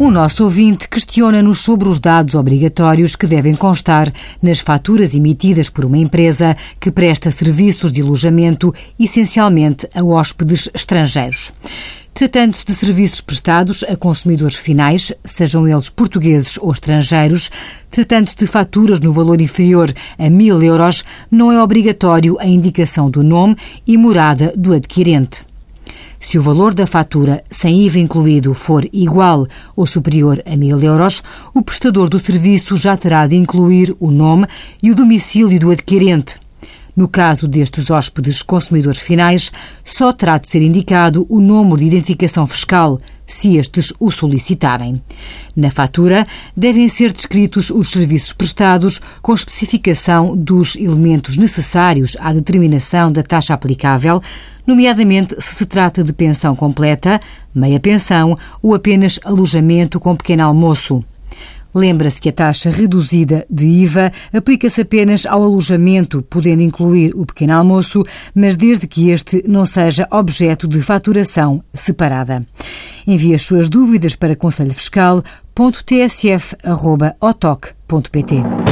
O nosso ouvinte questiona-nos sobre os dados obrigatórios que devem constar nas faturas emitidas por uma empresa que presta serviços de alojamento essencialmente a hóspedes estrangeiros. Tratando-se de serviços prestados a consumidores finais, sejam eles portugueses ou estrangeiros, tratando-se de faturas no valor inferior a mil euros, não é obrigatório a indicação do nome e morada do adquirente. Se o valor da fatura, sem IVA incluído, for igual ou superior a mil euros, o prestador do serviço já terá de incluir o nome e o domicílio do adquirente. No caso destes hóspedes consumidores finais, só terá de ser indicado o número de identificação fiscal, se estes o solicitarem. Na fatura, devem ser descritos os serviços prestados com especificação dos elementos necessários à determinação da taxa aplicável, nomeadamente se se trata de pensão completa, meia pensão ou apenas alojamento com pequeno almoço. Lembra-se que a taxa reduzida de IVA aplica-se apenas ao alojamento, podendo incluir o pequeno almoço, mas desde que este não seja objeto de faturação separada. Envie as suas dúvidas para conselhofiscal.tsf.otoc.pt.